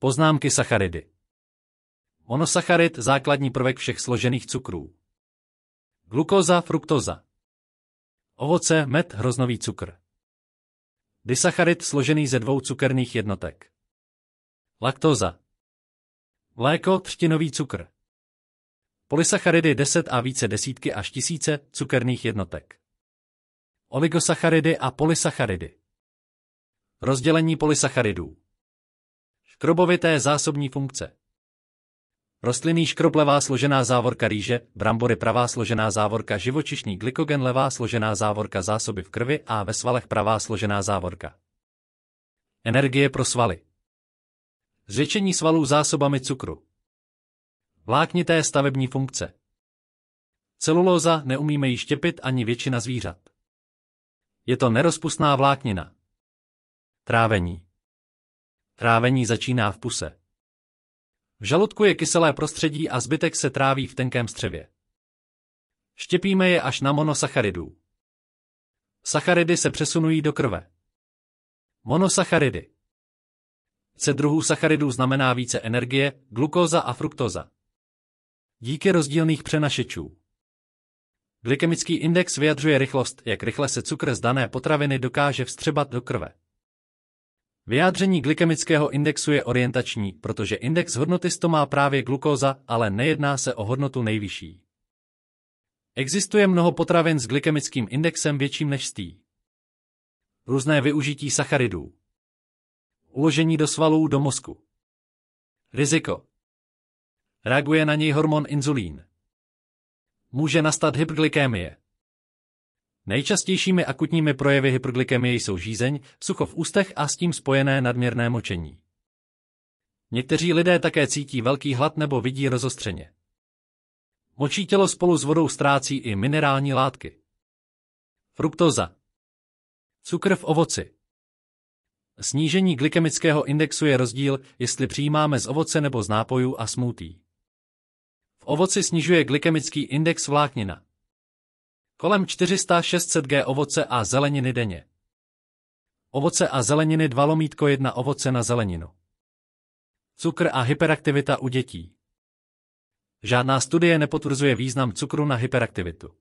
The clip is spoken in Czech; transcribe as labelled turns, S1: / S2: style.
S1: Poznámky sacharidy. Monosacharid základní prvek všech složených cukrů. Glukóza, fruktóza. Ovoce, med, hroznový cukr. Disacharid složený ze dvou cukerných jednotek. Laktóza. Mléko, třtinový cukr. Polysacharidy 10 a více desítky až tisíce cukerných jednotek. Oligosacharidy a polysacharidy. Rozdělení polysacharidů. Škrobovité zásobní funkce. Rostlinný škrob levá složená závorka rýže, brambory pravá složená závorka živočišný glykogen levá složená závorka zásoby v krvi a ve svalech pravá složená závorka. Energie pro svaly. Zvětšení svalů zásobami cukru. Vláknité stavební funkce. Celulóza neumíme ji štěpit ani většina zvířat. Je to nerozpustná vláknina. Trávení. Trávení začíná v puse. V žaludku je kyselé prostředí a zbytek se tráví v tenkém střevě. Štěpíme je až na monosacharidů. Sacharidy se přesunují do krve. Monosacharidy. Se druhů sacharidů znamená více energie, glukóza a fruktóza. Díky rozdílných přenašečů. Glykemický index vyjadřuje rychlost, jak rychle se cukr z dané potraviny dokáže vstřebat do krve. Vyjádření glykemického indexu je orientační, protože index hodnoty 100 má právě glukóza, ale nejedná se o hodnotu nejvyšší. Existuje mnoho potravin s glykemickým indexem větším než 100. Různé využití sacharidů. Uložení do svalů do mozku. Riziko. Reaguje na něj hormon inzulín. Může nastat hyperglykémie. Nejčastějšími akutními projevy hyperglykemie jsou žízeň, sucho v ústech a s tím spojené nadměrné močení. Někteří lidé také cítí velký hlad nebo vidí rozostřeně. Močí tělo spolu s vodou ztrácí i minerální látky. Fruktoza. Cukr v ovoci. Snížení glykemického indexu je rozdíl, jestli přijímáme z ovoce nebo z nápojů a smutí. V ovoci snižuje glykemický index vláknina. Kolem 400-600 g ovoce a zeleniny denně. Ovoce a zeleniny 2 lomítko 1 ovoce na zeleninu. Cukr a hyperaktivita u dětí. Žádná studie nepotvrzuje význam cukru na hyperaktivitu.